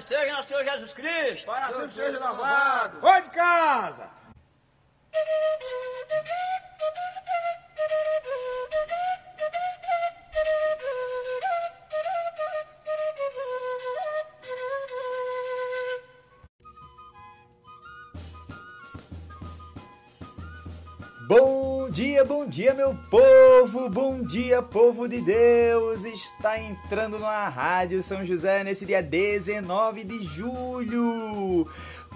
Louvado seja nosso Senhor Jesus Cristo! Para sempre seja louvado! Vai de casa! Bom dia, bom dia, meu povo! Bom dia, povo de Deus! Está entrando na Rádio São José nesse dia 19 de julho.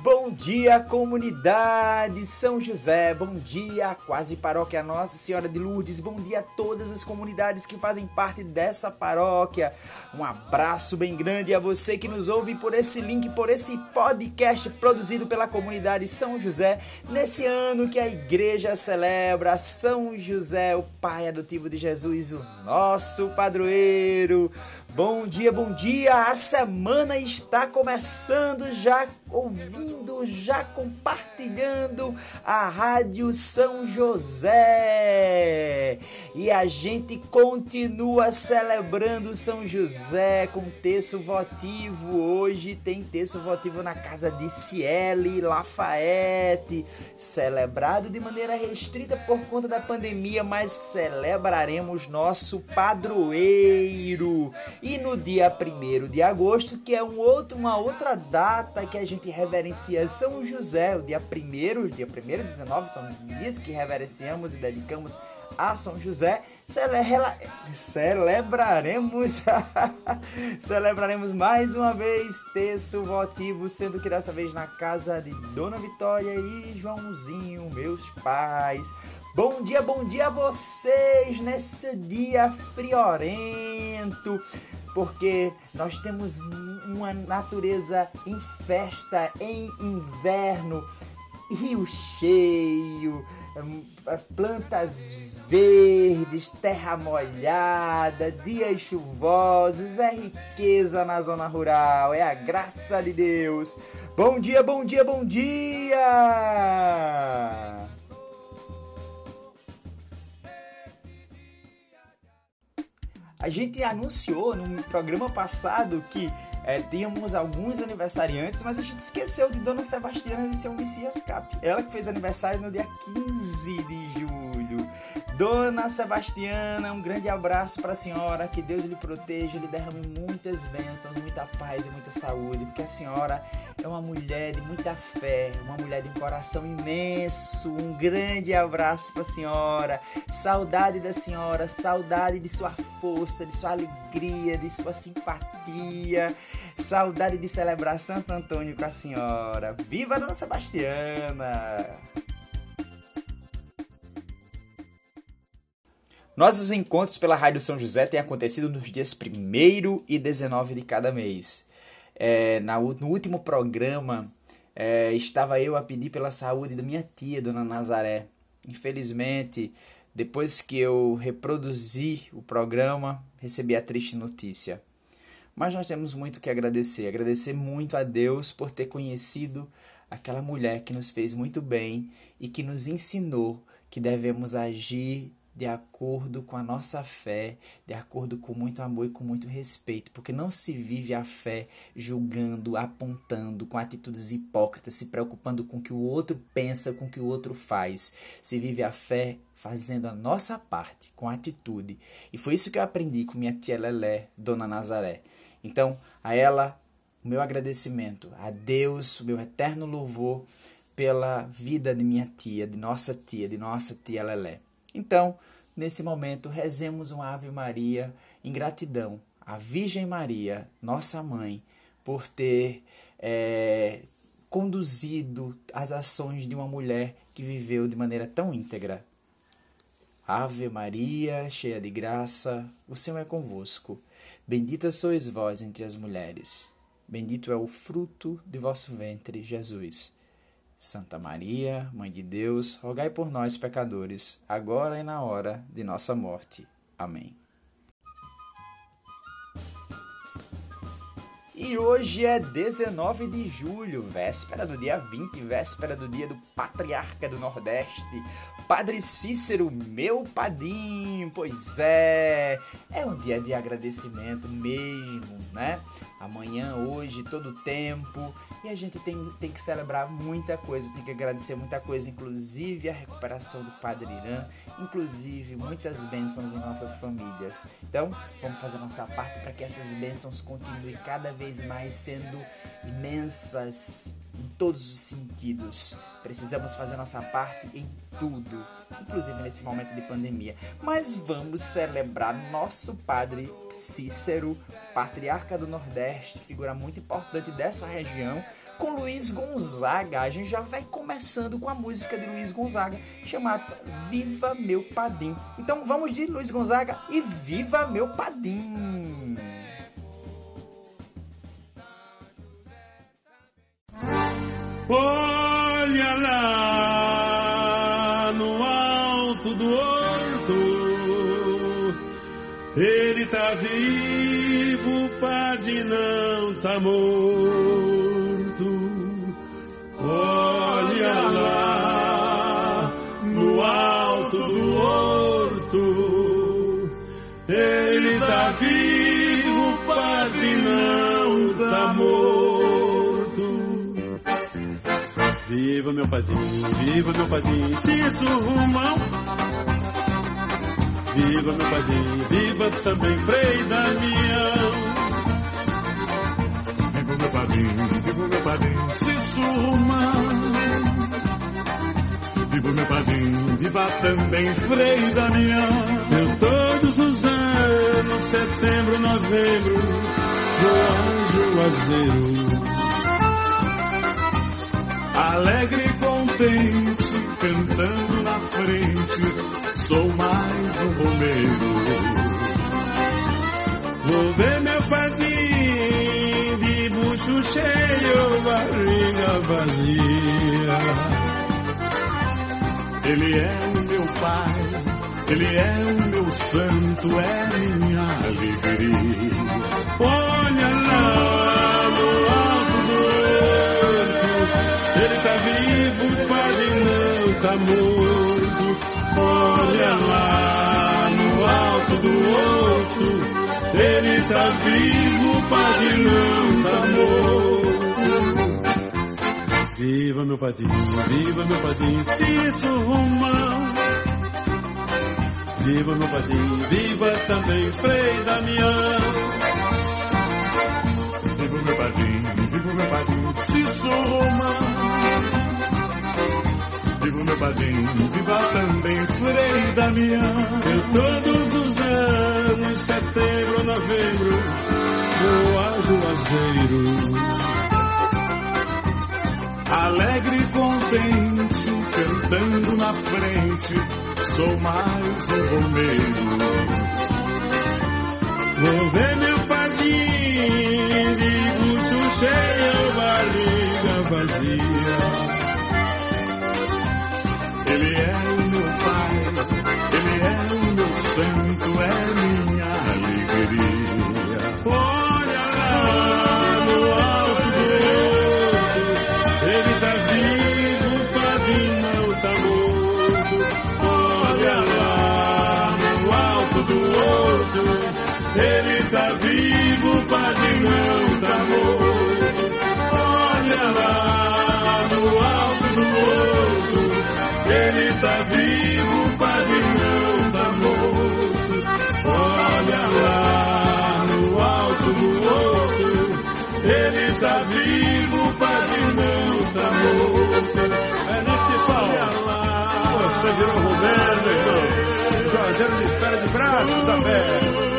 Bom dia, comunidade São José. Bom dia, quase paróquia Nossa Senhora de Lourdes. Bom dia a todas as comunidades que fazem parte dessa paróquia. Um abraço bem grande a você que nos ouve por esse link, por esse podcast produzido pela comunidade São José, nesse ano que a igreja celebra São José, o Pai adotivo de Jesus, o nosso padroeiro. Bom dia, bom dia! A semana está começando já ouvindo, já compartilhando a Rádio São José. E a gente continua celebrando São José com terço votivo. Hoje tem terço votivo na casa de Ciele Lafayette, celebrado de maneira restrita por conta da pandemia, mas celebraremos nosso padroeiro. E no dia 1 de agosto, que é um outro, uma outra data que a gente reverencia São José, o dia 1 dia 1 e 19 são dias que reverenciamos e dedicamos a São José. Cele celebraremos celebraremos mais uma vez terço votivo, sendo que dessa vez na casa de Dona Vitória e Joãozinho, meus pais. Bom dia, bom dia a vocês nesse dia friorento, porque nós temos uma natureza em festa, em inverno, rio cheio, plantas verdes, terra molhada, dias chuvosos, é riqueza na zona rural, é a graça de Deus. Bom dia, bom dia, bom dia! A gente anunciou no programa passado que é, tínhamos alguns aniversariantes, mas a gente esqueceu de Dona Sebastiana de São Messias Cap. Ela que fez aniversário no dia 15 de julho. Dona Sebastiana, um grande abraço para a senhora, que Deus lhe proteja, lhe derrame muitas bênçãos, muita paz e muita saúde, porque a senhora é uma mulher de muita fé, uma mulher de um coração imenso. Um grande abraço para a senhora, saudade da senhora, saudade de sua força, de sua alegria, de sua simpatia, saudade de celebrar Santo Antônio com a senhora. Viva Dona Sebastiana! Nossos encontros pela Rádio São José têm acontecido nos dias 1 e 19 de cada mês. É, na, no último programa, é, estava eu a pedir pela saúde da minha tia, Dona Nazaré. Infelizmente, depois que eu reproduzi o programa, recebi a triste notícia. Mas nós temos muito que agradecer. Agradecer muito a Deus por ter conhecido aquela mulher que nos fez muito bem e que nos ensinou que devemos agir de acordo com a nossa fé, de acordo com muito amor e com muito respeito, porque não se vive a fé julgando, apontando, com atitudes hipócritas, se preocupando com o que o outro pensa, com o que o outro faz. Se vive a fé fazendo a nossa parte, com atitude. E foi isso que eu aprendi com minha tia Lelé, Dona Nazaré. Então, a ela, o meu agradecimento, a Deus, o meu eterno louvor pela vida de minha tia, de nossa tia, de nossa tia Lelé. Então, nesse momento, rezemos uma Ave Maria em gratidão à Virgem Maria, nossa mãe, por ter é, conduzido as ações de uma mulher que viveu de maneira tão íntegra. Ave Maria, cheia de graça, o Senhor é convosco. Bendita sois vós entre as mulheres. Bendito é o fruto de vosso ventre, Jesus. Santa Maria, Mãe de Deus, rogai por nós, pecadores, agora e na hora de nossa morte. Amém. E hoje é 19 de julho, véspera do dia 20, véspera do dia do Patriarca do Nordeste, Padre Cícero, meu padim. Pois é, é um dia de agradecimento mesmo, né? Amanhã, hoje, todo o tempo. E a gente tem, tem que celebrar muita coisa, tem que agradecer muita coisa, inclusive a recuperação do Padre Irã, inclusive muitas bênçãos em nossas famílias. Então, vamos fazer nossa parte para que essas bênçãos continuem cada vez mais sendo imensas em todos os sentidos. Precisamos fazer nossa parte em tudo, inclusive nesse momento de pandemia. Mas vamos celebrar nosso padre Cícero, patriarca do Nordeste, figura muito importante dessa região, com Luiz Gonzaga. A gente já vai começando com a música de Luiz Gonzaga, chamada Viva Meu Padim. Então vamos de Luiz Gonzaga e Viva Meu Padim! Olha lá no alto do horto, ele tá vivo, padre não tá morto. Olha lá no alto do horto, ele tá vivo, padre não Viva meu padrinho, viva meu padrinho, Cício Romão. Viva meu padrinho, viva também Frei Damião. Viva meu padrinho, viva meu padrinho, Cício Romão. Viva meu padrinho, viva também Frei Damião. Eu todos os anos, setembro, novembro, vou ao Juazeiro alegre e contente, cantando na frente, sou mais um romeiro. Vou ver meu padrinho de bucho cheio, barriga vazia. Ele é o meu pai, ele é o meu santo, é minha alegria. Olha lá morto. Olha lá no alto do outro. Ele tá vivo, padre não tá morto. Viva meu padrinho, viva meu padrinho, Cício Romão. Viva meu padrinho, viva também Frei Damião. Viva meu padrinho, viva meu padrinho, Cício Romão. Meu padrinho, viva também Frei Damião. Eu todos os anos, setembro, novembro, vou a Juazeiro. Alegre e contente, cantando na frente, sou mais um romeiro. Vou ver meu padrinho de bucho cheio, barriga vazia. Ele é o meu pai, ele é o meu santo, é minha alegria. Olha lá no alto do outro, ele tá vivo, padre não tá morto. Olha lá no alto do outro, ele tá vivo, padre não tá morto. Olha lá no alto do outro. Ele tá vivo, padre não tá morto. Olha lá no alto do outro. Ele tá vivo, padre não tá morto. É nesse pau. Olha lá. Você virou Roberto, irmão. Juazeiro de espera de braços abertos.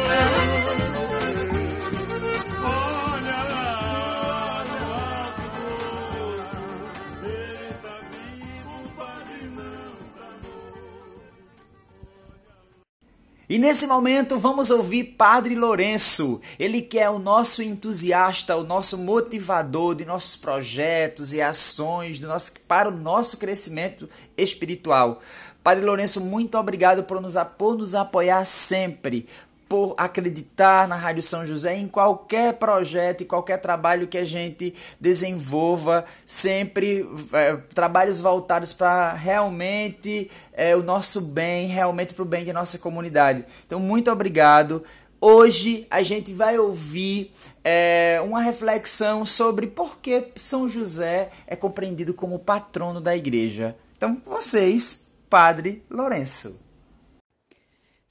E nesse momento vamos ouvir Padre Lourenço, ele que é o nosso entusiasta, o nosso motivador de nossos projetos e ações do nosso, para o nosso crescimento espiritual. Padre Lourenço, muito obrigado por nos, por nos apoiar sempre, por acreditar na Rádio São José em qualquer projeto e qualquer trabalho que a gente desenvolva, sempre é, trabalhos voltados para realmente é, o nosso bem, realmente para o bem de nossa comunidade. Então, muito obrigado. Hoje a gente vai ouvir é, uma reflexão sobre por que São José é compreendido como patrono da igreja. Então, vocês, Padre Lourenço.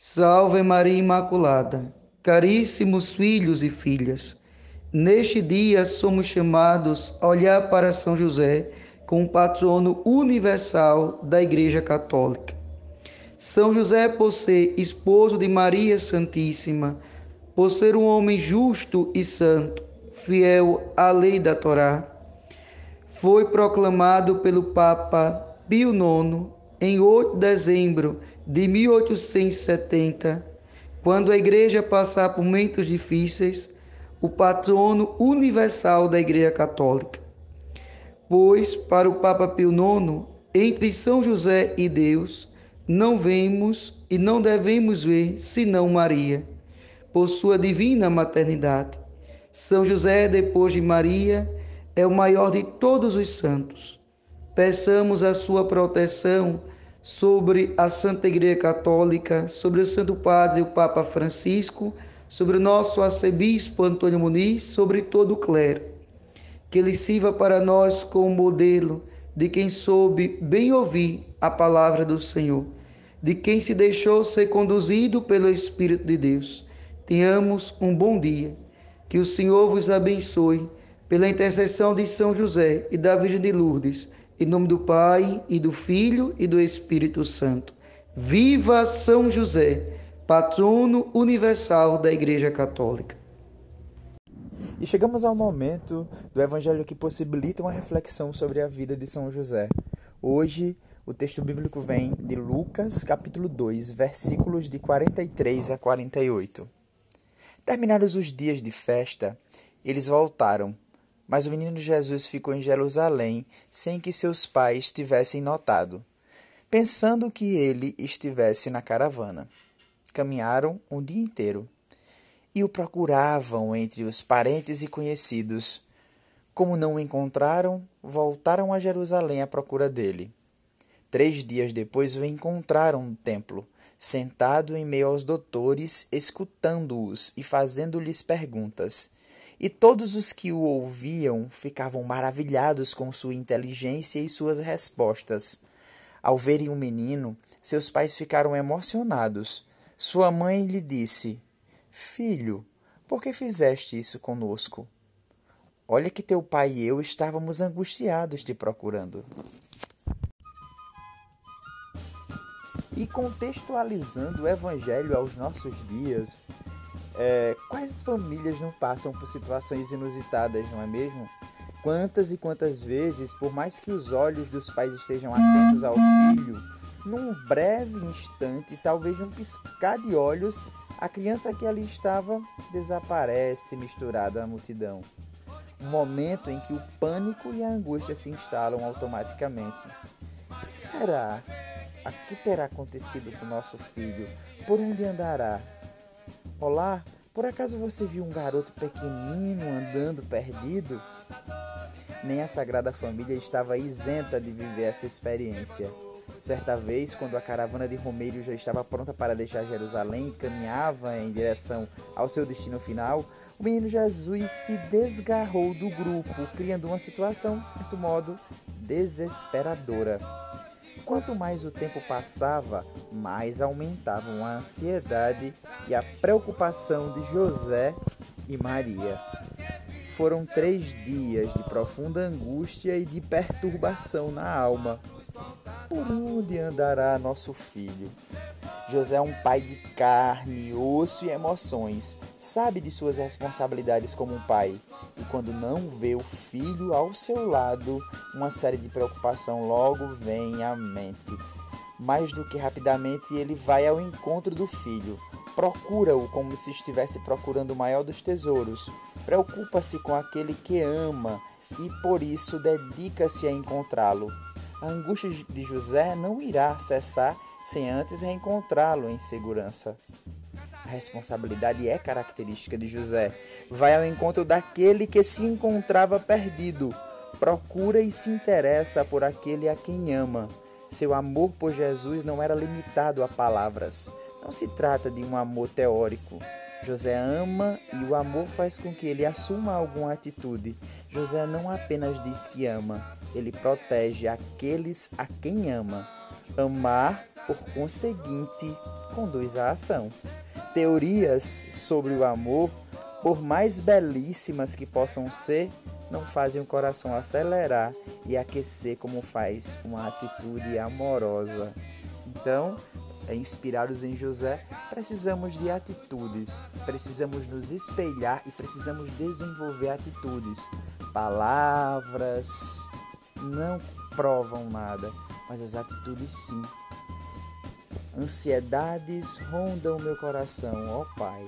Salve Maria Imaculada, caríssimos filhos e filhas. Neste dia somos chamados a olhar para São José como patrono universal da Igreja Católica. São José, por ser esposo de Maria Santíssima, por ser um homem justo e santo, fiel à lei da Torá, foi proclamado pelo Papa Pio IX em 8 de dezembro de 1870, quando a igreja passar por momentos difíceis, o patrono universal da Igreja Católica. Pois, para o Papa Pio IX, entre São José e Deus, não vemos e não devemos ver senão Maria, por sua divina maternidade. São José, depois de Maria, é o maior de todos os santos. Peçamos a sua proteção sobre a Santa Igreja Católica, sobre o Santo Padre, o Papa Francisco, sobre o nosso arcebispo Antônio Muniz, sobre todo o clero. Que ele sirva para nós como modelo de quem soube bem ouvir a palavra do Senhor, de quem se deixou ser conduzido pelo Espírito de Deus. Tenhamos um bom dia. Que o Senhor vos abençoe pela intercessão de São José e da Virgem de Lourdes. Em nome do Pai e do Filho e do Espírito Santo. Viva São José, patrono universal da Igreja Católica. E chegamos ao momento do Evangelho que possibilita uma reflexão sobre a vida de São José. Hoje, o texto bíblico vem de Lucas, capítulo 2, versículos de 43 a 48. Terminados os dias de festa, eles voltaram, mas o menino Jesus ficou em Jerusalém sem que seus pais tivessem notado, pensando que ele estivesse na caravana. Caminharam um dia inteiro e o procuravam entre os parentes e conhecidos. Como não o encontraram, voltaram a Jerusalém à procura dele. Três dias depois o encontraram no templo, sentado em meio aos doutores, escutando-os e fazendo-lhes perguntas. E todos os que o ouviam ficavam maravilhados com sua inteligência e suas respostas. Ao verem o menino, seus pais ficaram emocionados. Sua mãe lhe disse: Filho, por que fizeste isso conosco? Olha que teu pai e eu estávamos angustiados te procurando. E contextualizando o Evangelho aos nossos dias, é, quais famílias não passam por situações inusitadas, não é mesmo? Quantas e quantas vezes, por mais que os olhos dos pais estejam atentos ao filho, num breve instante, talvez num piscar de olhos, a criança que ali estava desaparece misturada à multidão. Um momento em que o pânico e a angústia se instalam automaticamente. O que será? O que terá acontecido com nosso filho? Por onde andará? Olá, por acaso você viu um garoto pequenino andando perdido? Nem a Sagrada Família estava isenta de viver essa experiência. Certa vez, quando a caravana de Romeiro já estava pronta para deixar Jerusalém e caminhava em direção ao seu destino final, o menino Jesus se desgarrou do grupo, criando uma situação, de certo modo, desesperadora. Quanto mais o tempo passava, mais aumentavam a ansiedade e a preocupação de José e Maria. Foram três dias de profunda angústia e de perturbação na alma por onde andará nosso filho? José é um pai de carne, osso e emoções. Sabe de suas responsabilidades como um pai. E quando não vê o filho ao seu lado, uma série de preocupação logo vem à mente. Mais do que rapidamente, ele vai ao encontro do filho. Procura-o como se estivesse procurando o maior dos tesouros. Preocupa-se com aquele que ama e por isso dedica-se a encontrá-lo a angústia de José não irá cessar sem antes reencontrá-lo em segurança. A responsabilidade é característica de José. Vai ao encontro daquele que se encontrava perdido. Procura e se interessa por aquele a quem ama. Seu amor por Jesus não era limitado a palavras. Não se trata de um amor teórico. José ama e o amor faz com que ele assuma alguma atitude. José não apenas diz que ama, ele protege aqueles a quem ama. Amar, por conseguinte, conduz à ação. Teorias sobre o amor, por mais belíssimas que possam ser, não fazem o coração acelerar e aquecer como faz uma atitude amorosa. Então, inspirados em José, precisamos de atitudes, precisamos nos espelhar e precisamos desenvolver atitudes. Palavras não provam nada, mas as atitudes sim. Ansiedades rondam meu coração, ó Pai.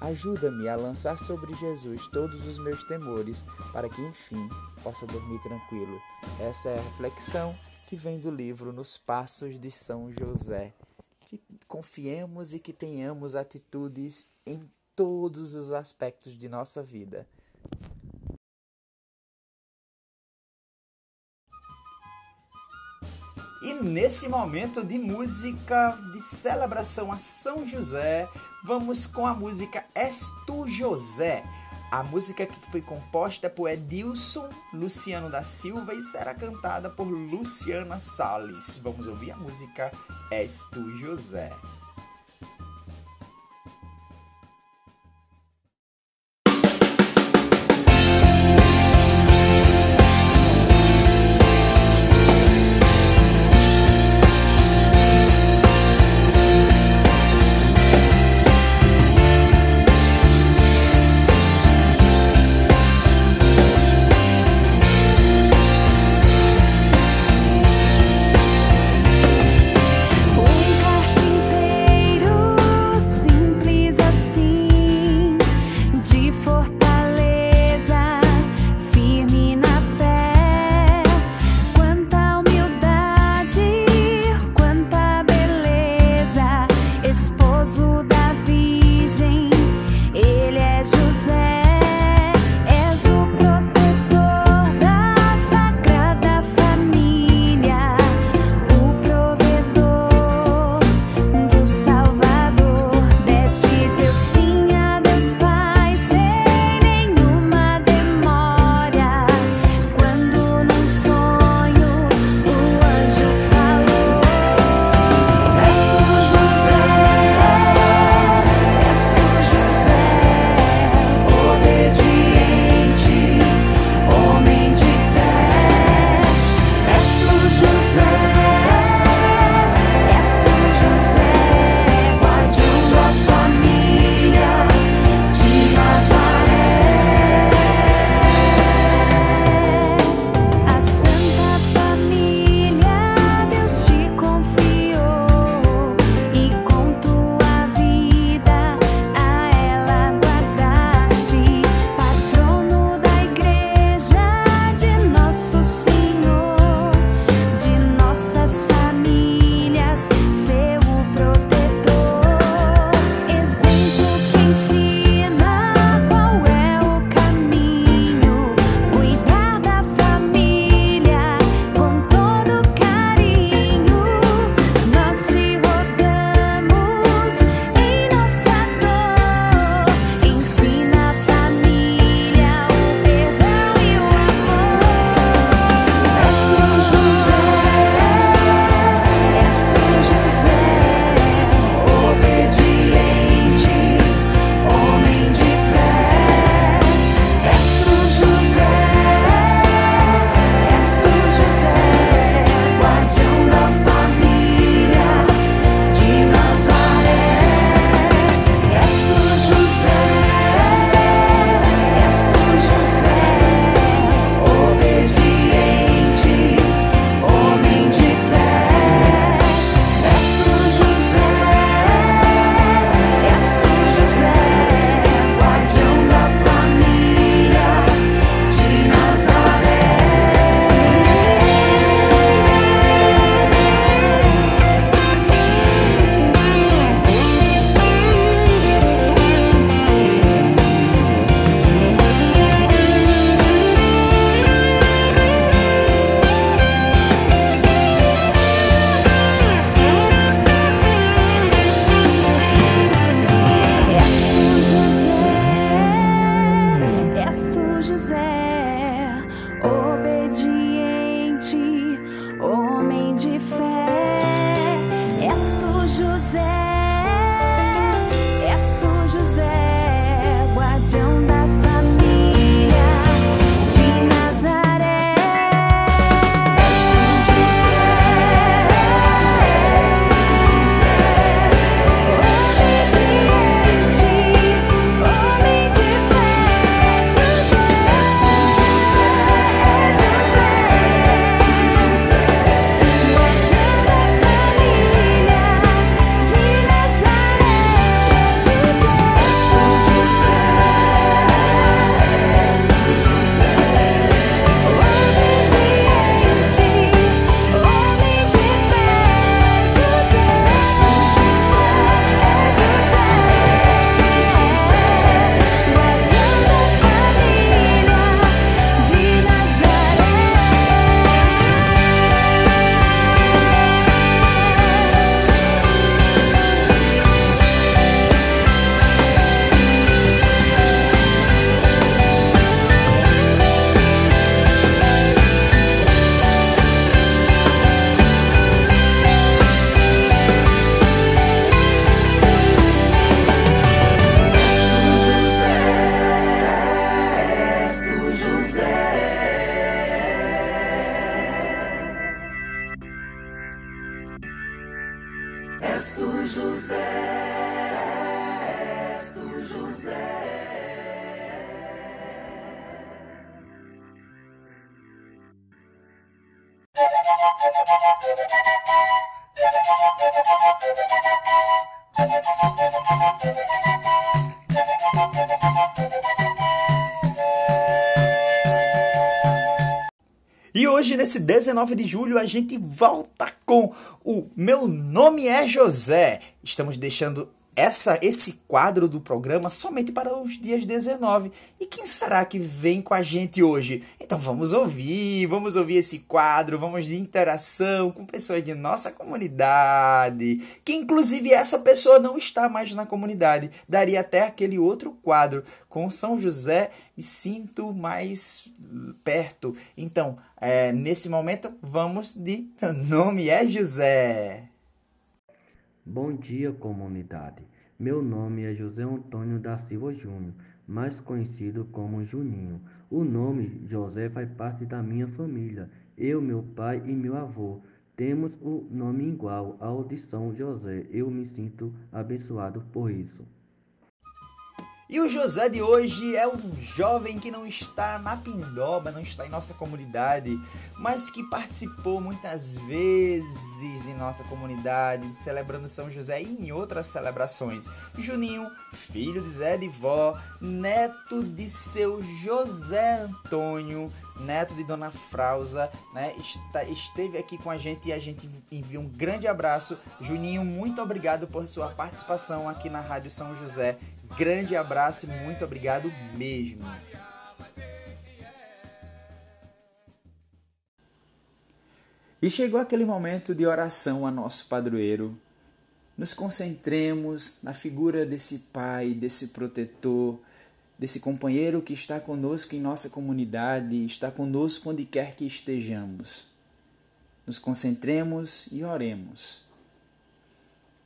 Ajuda-me a lançar sobre Jesus todos os meus temores, para que enfim possa dormir tranquilo. Essa é a reflexão que vem do livro Nos Passos de São José que confiemos e que tenhamos atitudes em todos os aspectos de nossa vida. E nesse momento de música de celebração a São José, vamos com a música És Tu José a música que foi composta por Edilson Luciano da Silva e será cantada por Luciana Salles. Vamos ouvir a música És Tu José. E hoje, nesse 19 de julho, a gente volta com o Meu Nome é José. Estamos deixando essa esse quadro do programa somente para os dias 19. E quem será que vem com a gente hoje? Então vamos ouvir, vamos ouvir esse quadro, vamos de interação com pessoas de nossa comunidade, que inclusive essa pessoa não está mais na comunidade. Daria até aquele outro quadro com São José, me sinto mais perto. Então, é, nesse momento, vamos de Meu nome é José. Bom dia, comunidade. Meu nome é José Antônio da Silva Júnior, mais conhecido como Juninho. O nome José faz parte da minha família. Eu, meu pai e meu avô temos o nome igual ao de São José. Eu me sinto abençoado por isso. E o José de hoje é um jovem que não está na Pindoba, não está em nossa comunidade, mas que participou muitas vezes em nossa comunidade, celebrando São José e em outras celebrações. Juninho, filho de Zé de Vó, neto de seu José Antônio, neto de Dona Frausa, né? Esteve aqui com a gente e a gente envia um grande abraço. Juninho, muito obrigado por sua participação aqui na Rádio São José Grande abraço e muito obrigado mesmo. E chegou aquele momento de oração a nosso padroeiro. Nos concentremos na figura desse pai, desse protetor, desse companheiro que está conosco em nossa comunidade, está conosco onde quer que estejamos. Nos concentremos e oremos.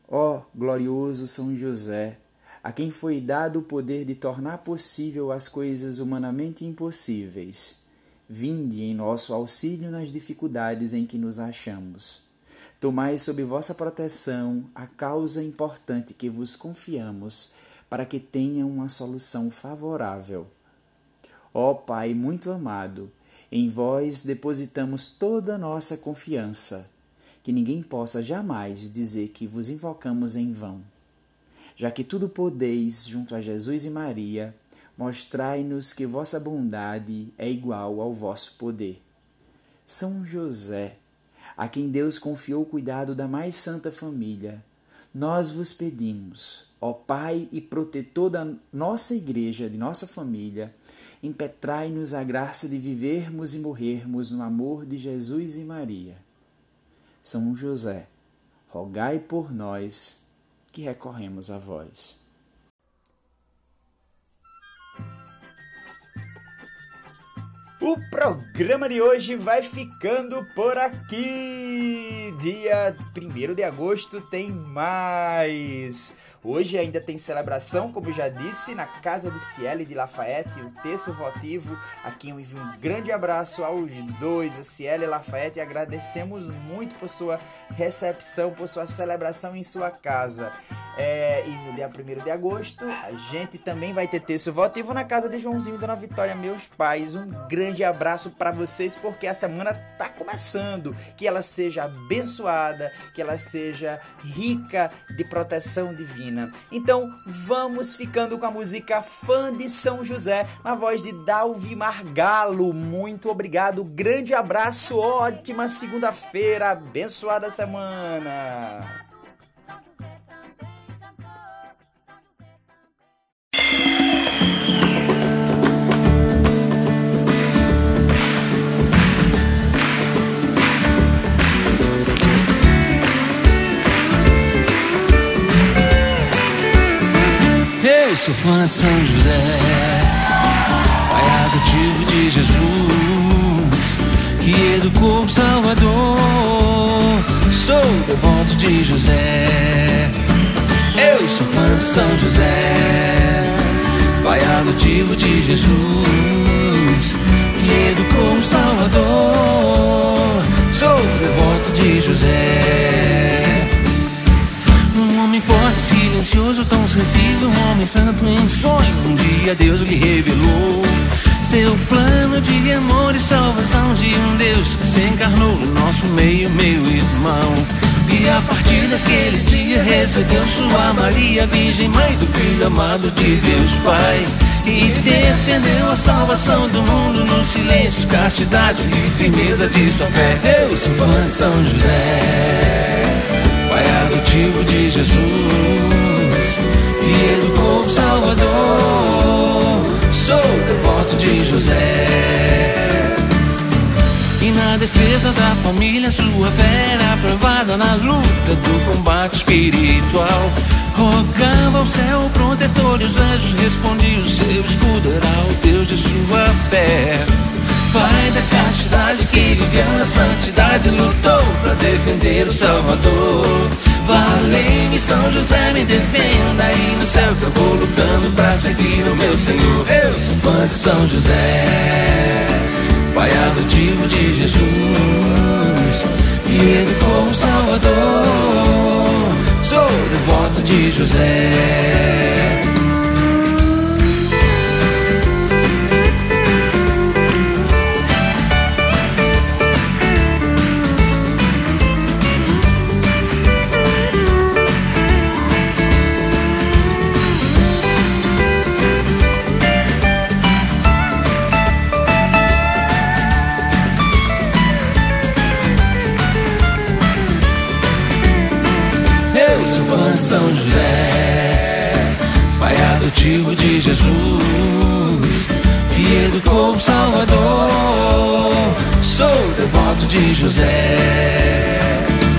Ó glorioso São José, a quem foi dado o poder de tornar possível as coisas humanamente impossíveis. Vinde em nosso auxílio nas dificuldades em que nos achamos. Tomai sob vossa proteção a causa importante que vos confiamos, para que tenha uma solução favorável. Ó Pai muito amado, em vós depositamos toda a nossa confiança, que ninguém possa jamais dizer que vos invocamos em vão já que tudo podeis junto a Jesus e Maria, mostrai-nos que vossa bondade é igual ao vosso poder. São José, a quem Deus confiou o cuidado da mais santa família, nós vos pedimos, ó Pai e protetor da nossa igreja, de nossa família, impetrai-nos a graça de vivermos e morrermos no amor de Jesus e Maria. São José, rogai por nós que recorremos a vós. O programa de hoje vai ficando por aqui. Dia 1 de agosto tem mais. Hoje ainda tem celebração, como eu já disse, na casa de Ciele de Lafayette, o terço votivo. Aqui eu envio um grande abraço aos dois, a Ciele e Lafayette, e agradecemos muito por sua recepção, por sua celebração em sua casa. É, e no dia 1 de agosto, a gente também vai ter terço votivo na casa de Joãozinho e Dona Vitória, meus pais. Um grande abraço para vocês, porque a semana tá começando. Que ela seja abençoada, que ela seja rica de proteção divina então vamos ficando com a música Fã de São José, na voz de Dalvi Margalo. Muito obrigado, grande abraço, ótima segunda-feira, abençoada semana. Sou fã de São José, pai adotivo de Jesus, que educou o Salvador. Sou devoto de José, eu sou fã de São José, pai adotivo de Jesus, que educou o Salvador. Sou devoto de José, inesquecível, um homem santo em sonho. Um dia Deus lhe revelou seu plano de amor e salvação de um Deus que se encarnou no nosso meio, meu irmão. E a partir daquele dia recebeu sua Maria, Virgem Mãe do Filho amado de Deus Pai. E defendeu a salvação do mundo no silêncio, castidade e firmeza de sua fé. Eu sou fã de São José, pai adotivo de Jesus, que educou o Salvador. Sou devoto de José. E na defesa da família, sua fé era aprovada na luta do combate espiritual. Rogava ao céu protetor e os anjos respondiam: Seu escudo era o Deus de sua fé. Pai da castidade que viveu na santidade, lutou para defender o Salvador. Valei-me, São José, me defenda. E no céu que eu vou lutando pra seguir o meu Senhor. Eu sou fã de São José, pai adotivo de Jesus, que educou o Salvador. Sou devoto de José. São José, pai adotivo de Jesus, que educou o Salvador. Sou devoto de José.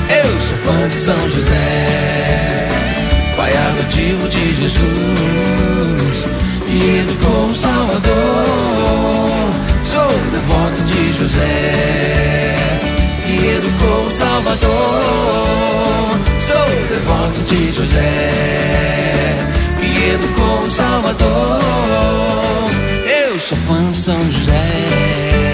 Eu sou fã de São José, pai adotivo de Jesus, que educou o Salvador. Sou devoto de José, que educou o Salvador. Sou devoto de José, que educou o Salvador. Eu sou fã de São José.